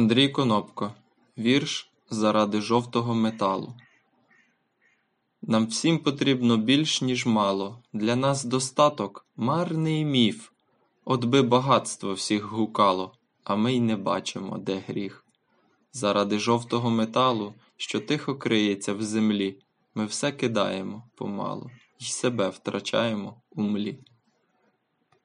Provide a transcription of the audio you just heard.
Андрій Конопко Вірш Заради жовтого металу Нам всім потрібно більш, ніж мало, Для нас достаток — марний міф. От би багатство всіх гукало, А ми й не бачимо, де гріх. Заради жовтого металу, Що тихо криється в землі, Ми все кидаємо помалу Й себе втрачаємо у млі.